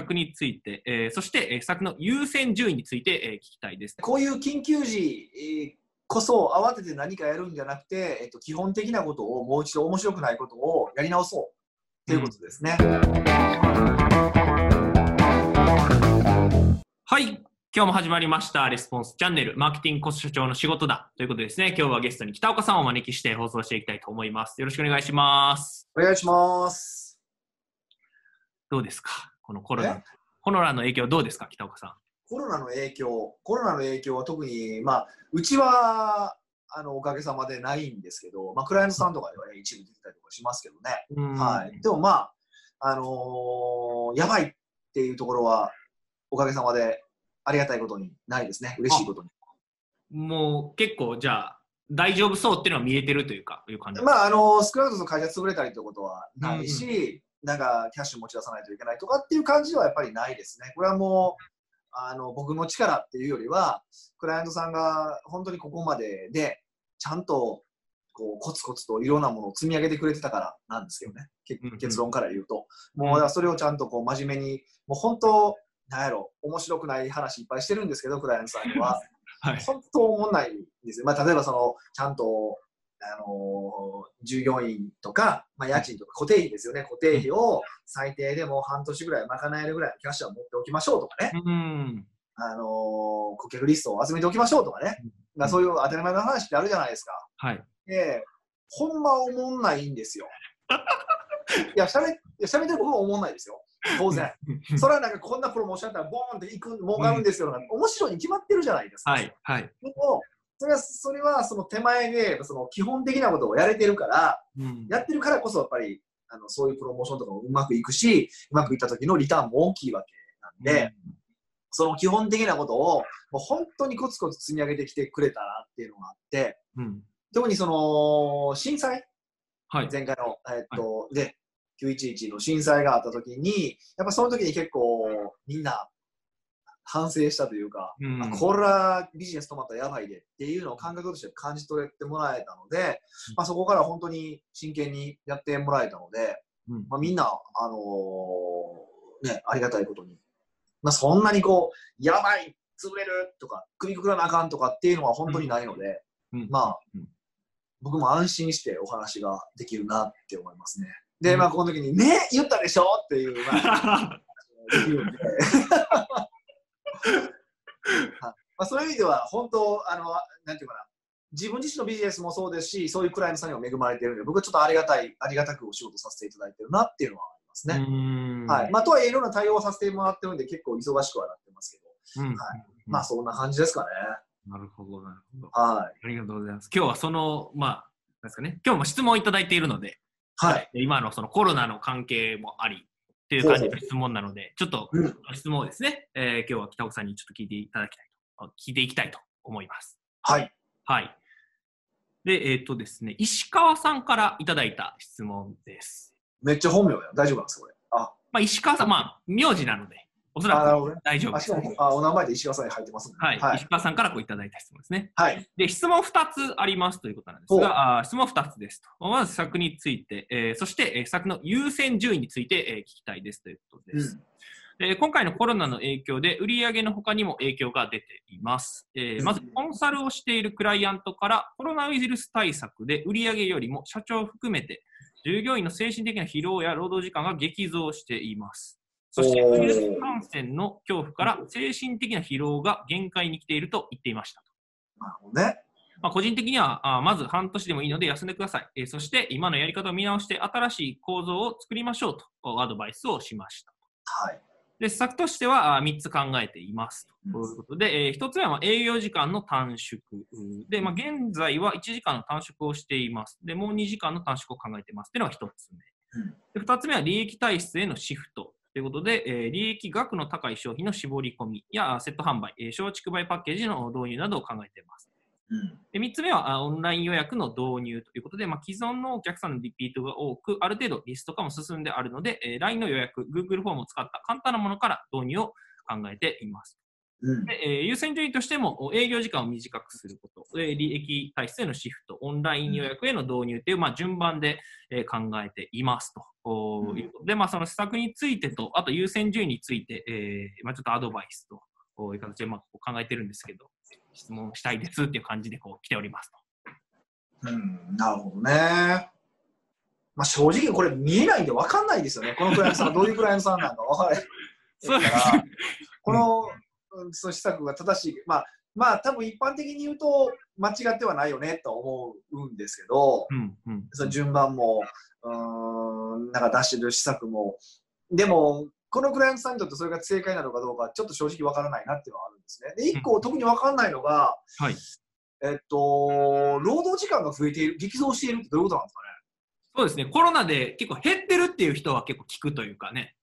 策について、えー、そして、えー、策の優先順位について、えー、聞きたいです。こういう緊急時えーこそ慌てて何かやるんじゃなくて、えっと、基本的なことをもう一度面白くないことをやり直そうということですね。はい。今日も始まりました、レスポンスチャンネル、マーケティングコスト社長の仕事だ。ということでですね、今日はゲストに北岡さんをお招きして放送していきたいと思います。よろしくお願いします。お願いします。どうですか？このコロナえ、コロナの影響どうですか？北岡さん。コロナの影響、コロナの影響は特に、まあ、うちはあのおかげさまでないんですけど、まあ、クライアントさんとかでは、ね、一部出てたりとかしますけどね。はい、でもまあ、あのーやばいっていうところは、おかげさまでありがたいことにないですね、嬉しいことに。もう結構じゃあ、大丈夫そうっていうのは見えてるというか、いう感じ。まあ、あの少なくとも会社潰れたりということはないし、なんかキャッシュ持ち出さないといけないとかっていう感じはやっぱりないですね。これはもうあの僕の力っていうよりは、クライアントさんが本当にここまでで、ちゃんとこうコツコツといろんなものを積み上げてくれてたからなんですけどね、結論から言うと。うんもうそれをちゃんとこう真面目に、もう本当、なんやろ、面白くない話いっぱいしてるんですけど、クライアントさんには。はい。本当思んないんですよ。まあ、例えばその、ちゃんと、あのー従業員とか、まあ、家賃とか固定費ですよね。固定費を最低でも半年ぐらい賄えるぐらいのキャッシュは持っておきましょうとかね。うん。あのー顧客リストを集めておきましょうとかね。まあ、そういう当たり前の話ってあるじゃないですか。はい。で、ほんま思んないんですよ。いや、しゃべいや喋ってる僕も思んないですよ。当然。それはなんかこんなプロモーションやったらボーンっていく、儲かるんですよ。面白いに決まってるじゃないですか。はい。はい。でも、それはそれはその手前でその基本的なことをやれてるから、うんやってるからこそやっぱりあのそういうプロモーションとかもうまくいくし、うまくいった時のリターンも大きいわけなんで、その基本的なことをもう本当にコツコツ積み上げてきてくれたなっていうのがあって、うん。特にその震災、はい。前回の、えっと、で、911の震災があった時に、やっぱその時に結構みんな反省したというか、うん。あこれはビジネス止まったらやばいでっていうのを感覚として感じ取れてもらえたので、まあ、そこから本当に真剣にやってもらえたので、うん。まあ、みんな、あのーね、ありがたいことに、まあ、そんなにこう、やばい、潰れるとか、首くくらなあかんとかっていうのは本当にないので、うん。まあ、うん。僕も安心してお話ができるなって思いますね。で、うん。まあ、この時に、ね、言ったでしょっていう、まあ、できるんで。はいまあ、そういう意味では、本当、あの、なんていうかな、自分自身のビジネスもそうですし、そういうクライアントさんにも恵まれているので、僕はちょっとありがたい、ありがたくお仕事させていただいてるなっていうのはありますね。うんはい。まあ、とはいえ、いろんな対応をさせてもらってるんで、結構忙しくはなってますけど、うんはいまあ、そんな感じですかね。なるほど、なるほど。はありがとうございます。今日はその、まあ、ですかね、今日も質問いただいているので、い。はい。今のそのコロナの関係もありっていう感じの質問なので、ちょっとうん質問をですね、えー今日は北岡さんにちょっと聞いていただきたいと、あ聞いていきたいと思います。はい。はい。で、えっ、とですね、石川さんからいただいた質問です。めっちゃ本名だよ。大丈夫なんですか、これ。あ、まあ、石川さん、まあ、名字なので、おそらく大丈夫です。しかも、あ、お名前で石川さんに入ってますはい、はい石。川さんからこういただいた質問ですね。はい。でで、質問2つありますということなんですが、あー質問2つですと。まず作について、えーそして、えー作の優先順位について、えー聞きたいですということです。で今回のコロナの影響で売上の他にも影響が出ています。えーまず、コンサルをしているクライアントからコロナウイルス対策で売上よりも社長を含めて従業員の精神的な疲労や労働時間が激増しています。そして、ウイルス感染の恐怖から精神的な疲労が限界に来ていると言っていました。なるほどね。まあ、個人的にはあまず半年でもいいので休んでください、えーそして今のやり方を見直して新しい構造を作りましょうとアドバイスをしました。はい。で、施策としてはあ3つ考えていますうんと。ということで、え1つ目はまあ営業時間の短縮。うんで、まあ、現在は1時間の短縮をしています。で、もう2時間の短縮を考えています。というのが1つ目。うんで2つ目は利益体質へのシフト。ということで、えー利益額の高い商品の絞り込みやあセット販売、えー松竹売パッケージの導入などを考えています。うん。で3つ目はあオンライン予約の導入ということで、まあ、既存のお客さんのリピートが多く、ある程度リスト化も進んであるので、えー LINE の予約、Google フォームを使った簡単なものから導入を考えています。うん。でえー優先順位としても、お営業時間を短くすること、えー利益体質へのシフト、オンライン予約への導入という、まあ、順番で、えー考えていますと。いうことで、まあ、その施策についてと、あと優先順位について、えーまあ、ちょっとアドバイスとこういう形で、まあ、こう考えてるんですけど、質問したいですっていう感じでこう来ておりますと。うん、なるほどね。まあ、正直これ見えないんで分かんないですよね。このクライアントさんがどういうクライアントさんなのか分からない。そうですこの、うんその施策が正しい、まあ、まあ、多分一般的に言うと間違ってはないよねと思うんですけど、うんうんその順番も、うーん、なんか出してる施策も、でも、このクライアントさんにとってそれが正解なのかどうか、ちょっと正直分からないなっていうのはあるんですね。で、一個特に分かんないのが、はい。えっと、労働時間が増えている、激増しているってどういうことなんですかね？そうですね、コロナで結構減ってるっていう人は結構聞くというかね、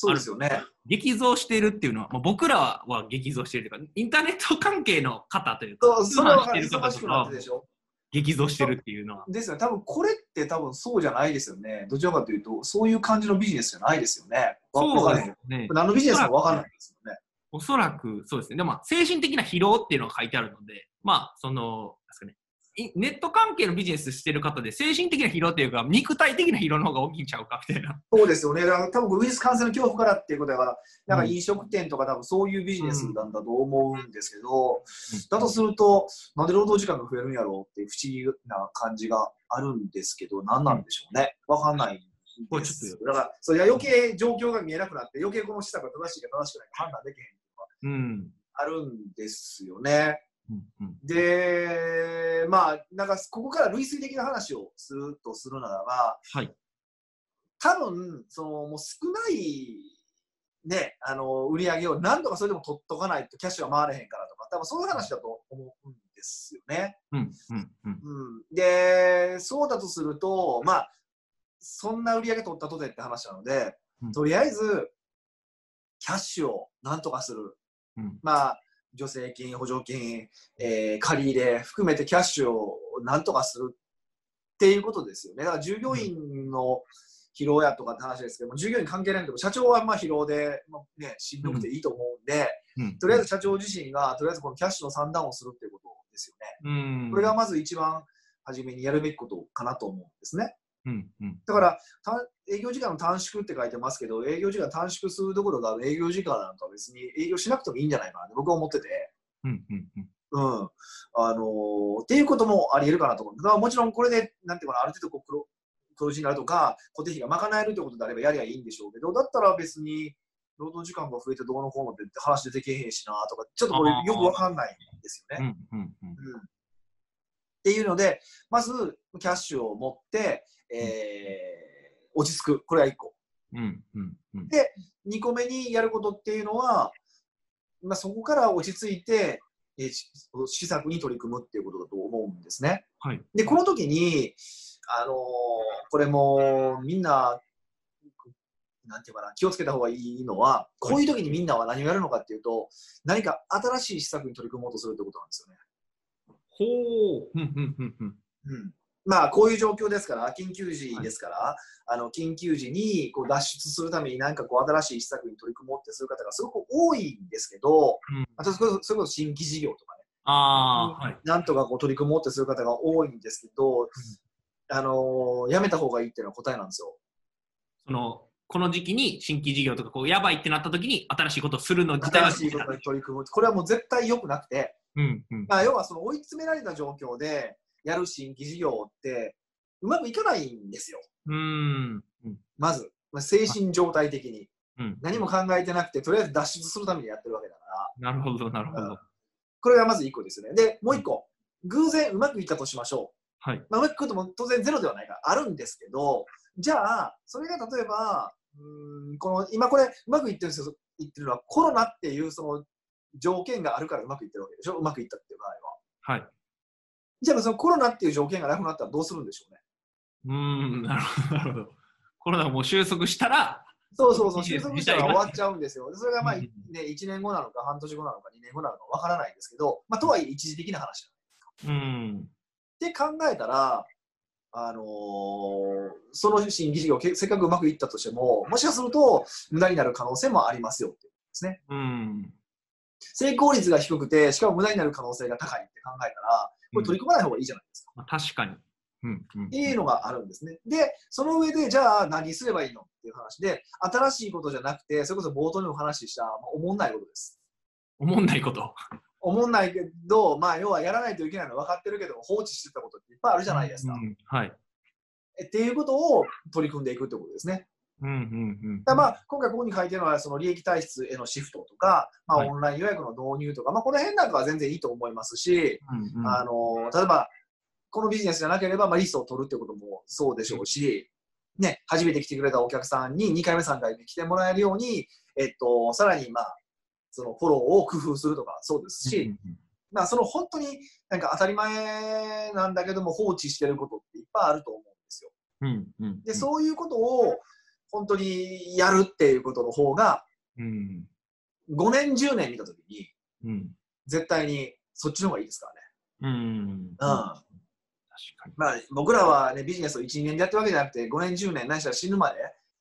そうですよね。激増しているっていうのは、まあ、僕らは激増しているというか、インターネット関係の方というか、そうなってでしょ？激増してるっていうのは。ですよね。多分これって多分そうじゃないですよね。どちらかというと、そういう感じのビジネスじゃないですよね。わそうですね。何のビジネスか分かんないですよね。おそらくそうですね。でも、まあ精神的な疲労っていうのが書いてあるので、まあ、その、なんですかね、いネット関係のビジネスしてる方で、精神的な疲労っていうか、肉体的な疲労の方が大きいんちゃうかみたいな。そうですよね。だから多分ウイルス感染の恐怖からっていうことだから、なんか飲食店とか多分そういうビジネスなんだと思うんですけど、だとすると、なんで労働時間が増えるんやろうっていう不思議な感じがあるんですけど、何なんでしょうね。わかんないちょっとだから、それは余計状況が見えなくなって、余計この施策が正しいか正しくないか判断できへんとかうん。あるんですよね。で、まあ、なんかここから類推的な話をするとするならば、はい。多分そのもう少ない、ね、あの売り上げを何とかそれでも取っとかないとキャッシュが回れへんからとか、多分そういう話だと思うんですよね。うんうんうんうん、で、そうだとすると、まあ、そんな売り上げ取ったとてって話なので、うんとりあえず、キャッシュを何とかする。うんまあ、助成金、補助金、えー借り入れ含めてキャッシュを何とかするっていうことですよね。だから従業員の疲労やとかって話ですけども、従業員関係ないけど、社長はまあ疲労で、まあね、しんどくていいと思うんで、うん。とりあえず社長自身が、とりあえずこのキャッシュの算段をするっていうことですよね。うん。これがまず一番初めにやるべきことかなと思うんですね。うんうんだから、た営業時間の短縮って書いてますけど、営業時間短縮するところがある営業時間なんかは別に営業しなくてもいいんじゃないかなって僕は思ってて、うんうんうんうん。あのーっていうこともあり得るかなと思う。だからもちろんこれで、なんていうかな、ある程度こう黒黒字になるとか、固定費が賄えるということであればやりゃいいんでしょうけど、だったら別に労働時間が増えてどうのこうのって話出てけへんしなとか、ちょっとこれよくわかんないんですよね。うんうんうんうんっていうので、まずキャッシュを持って、えー落ち着く、これは1個。うんうんうん2個目にやることっていうのは、まあ、そこから落ち着いて、えーし施策に取り組むっていうことだと思うんですね。はい。で、この時に、あのーこれもみんな、なんていうかな、気をつけた方がいいのは、こういう時にみんなは何をやるのかっていうと、何か新しい施策に取り組もうとするってことなんですよね。ほう。うんうんうんうんうんまあ、こういう状況ですから、緊急時ですから、あの緊急時にこう脱出するために何かこう新しい施策に取り組もうってする方がすごく多いんですけど、うんあとそれこそそれこそ新規事業とかね、ああ、はい。なんとかこう取り組もうってする方が多いんですけど、あのーやめた方がいいっていうのは答えなんですよ。その、この時期に新規事業とか、こう、やばいってなった時に新しいことをするの自体は新しいことに取り組む。これはもう絶対良くなくて、うんうん。まあ、要はその追い詰められた状況でやる新規事業って、うまくいかないんですよ。うーん。うんまず、まあ、精神状態的に。うん。何も考えてなくて、とりあえず脱出するためにやってるわけだから、なるほど、なるほど。これがまず1個ですよね。で、もう1個、偶然うまくいったとしましょはい。う。まあ、うまくいくことも当然ゼロではないからあるんですけど、じゃあ、それが例えば、うーんこの今これ、うまくいってるんですよ。言ってるのはコロナっていうその条件があるからうまくいってるわけでしょ？うまくいったっていう場合は。はい。じゃあ、そのコロナっていう条件がなくなったらどうするんでしょうね。うーん、なるほど、なるほど。コロナがもう収束したら、そうそうそう、いいです収束したら終わっちゃうんですよ。でそれがまあ、うんね、1年後なのか、半年後なのか、2年後なのかわからないんですけど、まあ、とはいえ一時的な話だうん。って考えたら、あのーその新規事業、けせっかくうまくいったとしても、もしかすると無駄になる可能性もありますよってですね。うん。成功率が低くて、しかも無駄になる可能性が高いって考えたら、これ取り組まない方がいいじゃないですか。まあ、確かに。うんうん、っていうのがあるんですね。で、その上で、じゃあ何すればいいのっていう話で、新しいことじゃなくて、それこそ冒頭にお話しした、まあ、おもんないことです。おもんないこと？おもんないけど、まあ、要はやらないといけないの分かってるけど、放置してたことっていっぱいあるじゃないですか。うんはい。えっていうことを取り組んでいくってことですね。うんうんうん。だまあ、今回ここに書いてるのは、その利益体質へのシフトとか、まあ、はい。オンライン予約の導入とか、まあ、この辺なんかは全然いいと思いますし、うんうん、あの例えば、このビジネスじゃなければ、まあ、リストを取るってこともそうでしょうし、ね、初めて来てくれたお客さんに2回目、3回目来てもらえるように、えっと、さらに、まあ、そのフォローを工夫するとかそうですし、うんうんまあ、その本当になんか当たり前なんだけども放置してることっていっぱいあると思うんですよ。うんうん、で、そういうことを本当にやるっていうことの方が、うん。5年、10年見たときに、うん。絶対にそっちの方がいいですからね。うん。うん。確かに。まあ、僕らは、ね、ビジネスを1、2年でやってるわけじゃなくて、5年、10年、ないしは死ぬまで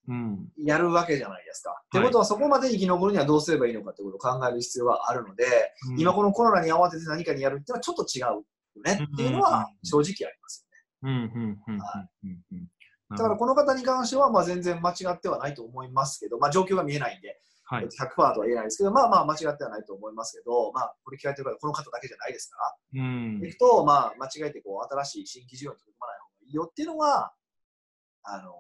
うん。やるわけじゃないですか。い。ってことは、そこまで生き残るにはどうすればいいのかってことを考える必要があるので、今このコロナに慌てて何かにやるっていうのはちょっと違うよねっていうのは正直ありますよね。だからこの方に関しては、まあ、全然間違ってはないと思いますけど、まあ、状況が見えないんで、はい。100%とは言えないですけど、まあまあ間違ってはないと思いますけど、まあ、これ聞かれてる方、この方だけじゃないですか。ら、うん。いくと、まあ、間違えてこう新しい新規事業に取り組まない方がいいよっていうのは、あの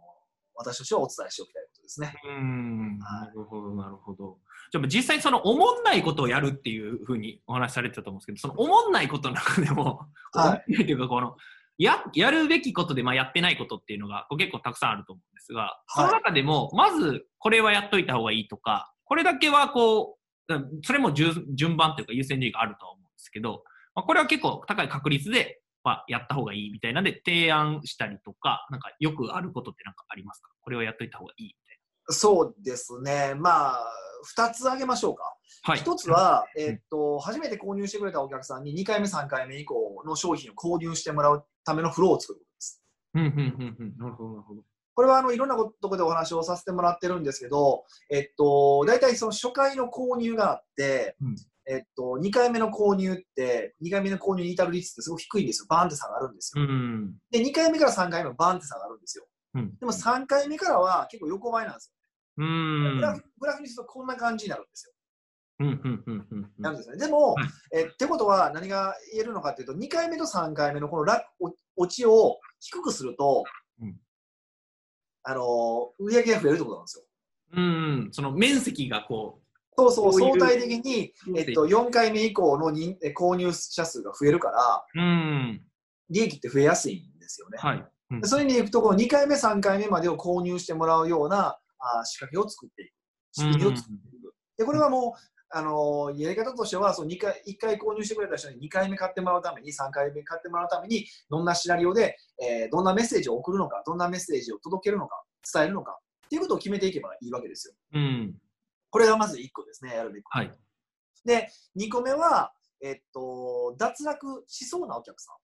私としてはお伝えしておきたいことですね。うん。はなるほど、なるほど。じゃあ実際そのおもんないことをやるっていうふうにお話しされてたと思うんですけど、そのおもんないことの中でも、はい。おもんないというかこの、ややるべきことでまあやってないことっていうのがこう結構たくさんあると思うんですが、その中でも、まずこれはやっといた方がいいとか、これだけはこう、うんそれも順順番というか優先順位があるとは思うんですけど、まあ、これは結構高い確率で、まあ、やった方がいいみたいなんで提案したりとか、なんかよくあることってなんかありますか？これはやっといた方がいいみたいそうですね、まあ、2つ挙げましょうか。な。はい。1つは、えーっと、初めて購入してくれたお客さんに2回目、3回目以降の商品を購入してもらうためのフローを作ることです。うんうんうんうん。なるほど、なるほど。これはあのいろんなところでお話をさせてもらってるんですけど、えっと、大体その初回の購入があって、うんえっと、2回目の購入って、2回目の購入に至る率ってすごく低いんですよ。バーンって下がるんですよ。うん。で、2回目から3回目もバーンって下がるんですよ。うん。でも3回目からは結構横ばいなんですうよ。ん。グラフグラフにするとこんな感じになるんですよ。なんですね。でも、はいえってことは何が言えるのかっていうと、2回目と3回目のこのラお落ちを低くすると、うんあの売り上げが増えるってことなんですよ。うん。その面積がこそうそう、こう相対的に、えっと、4回目以降の認え購入者数が増えるから、う、うん。利益って増えやすいんですよね。はい。うんでそれに行くと、この2回目、3回目までを購入してもらうようなあ仕掛けを作っていく。仕組みを作っていく。で、これはもう、あのやり方としてはその2回、1回購入してくれた人に2回目買ってもらうために、3回目買ってもらうために、どんなシナリオで、えーどんなメッセージを送るのか、どんなメッセージを届けるのか、伝えるのか、っていうことを決めていけばいいわけですよ。うん。これがまず1個ですね、やるべき。はい。で、2個目は、えっと、脱落しそうなお客さん。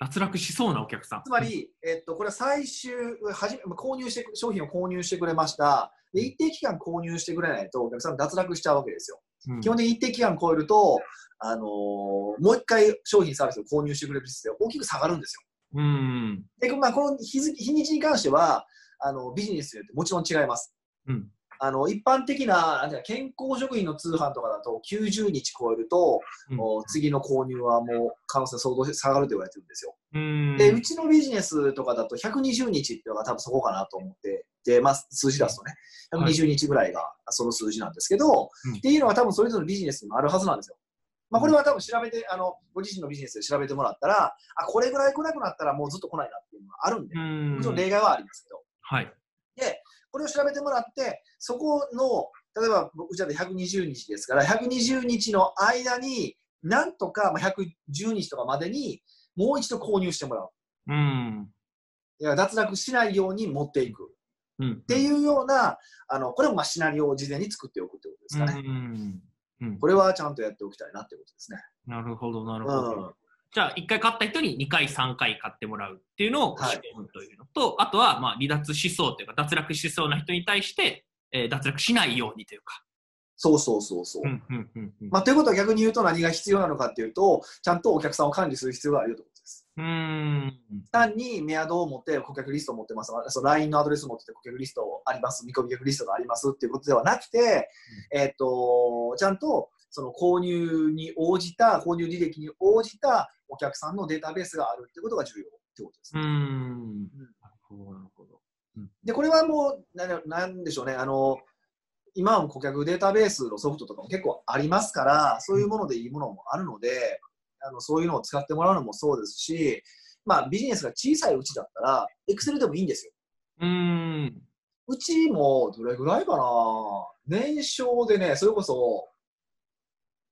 脱落しそうなお客さん。つまり、えっと、これは最終、はじめ購入して、商品を購入してくれました。で、一定期間購入してくれないと、お客さん脱落しちゃうわけですよ。うん、基本的に一定期間超えると、あのーもう一回商品サービスを購入してくれる率って大きく下がるんですよ。うん。で、まあ、この日付日にちに関しては、あのビジネスによってもちろん違います。うん。あの一般的な健康食品の通販とかだと90日超えると、うん次の購入はもう可能性相当下がると言われてるんですよ。うん。で、うちのビジネスとかだと120日っていうのが多分そこかなと思って、で、まあ、数字出すとね、はい120日ぐらいがその数字なんですけど、うんっていうのは多分それぞれのビジネスにもあるはずなんですよ。まあ、これは多分調べて、あの、ご自身のビジネスで調べてもらったら、あ、これぐらい来なくなったらもうずっと来ないなっていうのがあるんで、うん。もちろん例外はありますけど、はい。で、これを調べてもらって、そこの、例えば、うちだって120日ですから、120日の間に、なんとかまあ110日とかまでに、もう一度購入してもらう。うん。いや脱落しないように持っていく。うん。っていうような、あのこれもまあシナリオを事前に作っておくってことですかね。うん。うん。これはちゃんとやっておきたいなってことですね。なるほど、なるうほど。ん。じゃあ、1回買った人に2回、3回買ってもらうっていうのをはい仕込むというのと、あとは、まあ、離脱しそうというか、脱落しそうな人に対して、えー脱落しないようにというか、そうそうそうそう。うんうんうんうんまあ、ということは逆に言うと何が必要なのかっていうと、ちゃんとお客さんを管理する必要があるよということです。うーん。単にメアドを持って顧客リストを持ってます、その LINE のアドレスを持ってて顧客リストあります、見込み客リストがありますっていうことではなくて、えっと、ちゃんとその購入に応じた、購入履歴に応じたお客さんのデータベースがあるってことが重要ってことですね。ん。なるほど、なるほど。で、これはもう、ななんでしょうね、あの、今は顧客データベースのソフトとかも結構ありますから、そういうものでいいものもあるので、あのそういうのを使ってもらうのもそうですし、まあ、ビジネスが小さいうちだったら、Excel でもいいんですよ。うーん。うちもどれぐらいかな、年商でね、それこそ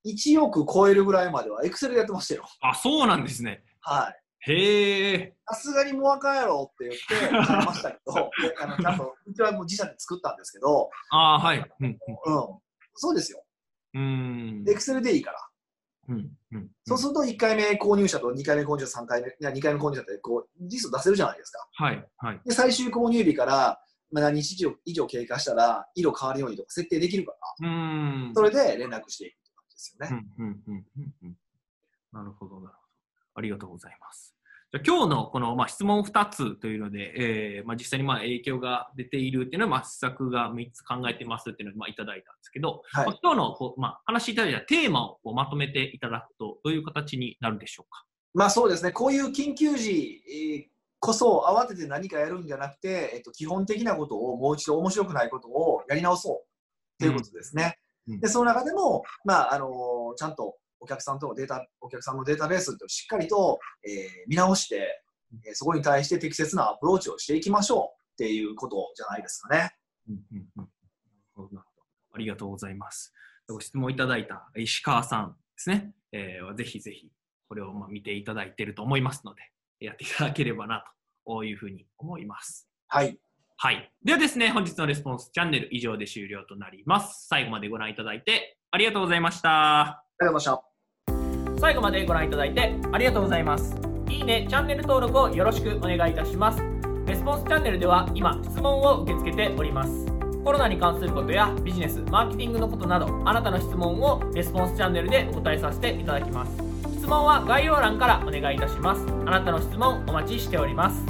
1億超えるぐらいまでは Excel でやってましたよ。あ、そうなんですね。はい。へえ。さすがにもうあかんやろって言って、変えましたけど、で あのちゃんと、うちはもう自社で作ったんですけど、あーはい。うんうん、そうですよ。うん。うーん。Excel でいいから。うんうん。そうすると1回目購入者と2回目購入者、3回目、いや2回目購入者ってこうリスト出せるじゃないですか。はい。はい。で、最終購入日から、まあ、何日以上経過したら、色変わるようにとか設定できるから、うーん。それで連絡していくですよね。うんうんうんうんうんなるほど、なるほど。ありがとうございます。じゃあ今日のこの、まあ、質問2つというので、えーまあ、実際にまあ影響が出ているっていうのは、まあ、施策が3つ考えてますっていうのをまあいただいたんですけど、はいまあ、今日のこう、まあ、話しいただいたテーマをこうまとめていただくと、どういう形になるでしょうか？まあそうですね、こういう緊急時、えーこそ慌てて何かやるんじゃなくて、えっと、基本的なことをもう一度面白くないことをやり直そうということですね。うんで、その中でも、まああのーちゃんとお客さんとのデータ、お客さんのデータベースをしっかりと、えー見直して、えーそこに対して適切なアプローチをしていきましょうっていうことじゃないですかね。うんうんうんなるほどなるほどありがとうございます。ご質問いただいた石川さんですね、えーぜひぜひこれをまあ見ていただいていると思いますので、やっていただければなというふうに思います。はい。はい。ではですね、本日のレスポンスチャンネル以上で終了となります。最後までご覧いただいてありがとうございました。ありがとうございました。最後までご覧いただいてありがとうございます。いいね、チャンネル登録をよろしくお願いいたします。レスポンスチャンネルでは今、質問を受け付けております。コロナに関することやビジネス、マーケティングのことなど、あなたの質問をレスポンスチャンネルでお答えさせていただきます。質問は概要欄からお願いいたします。あなたの質問お待ちしております。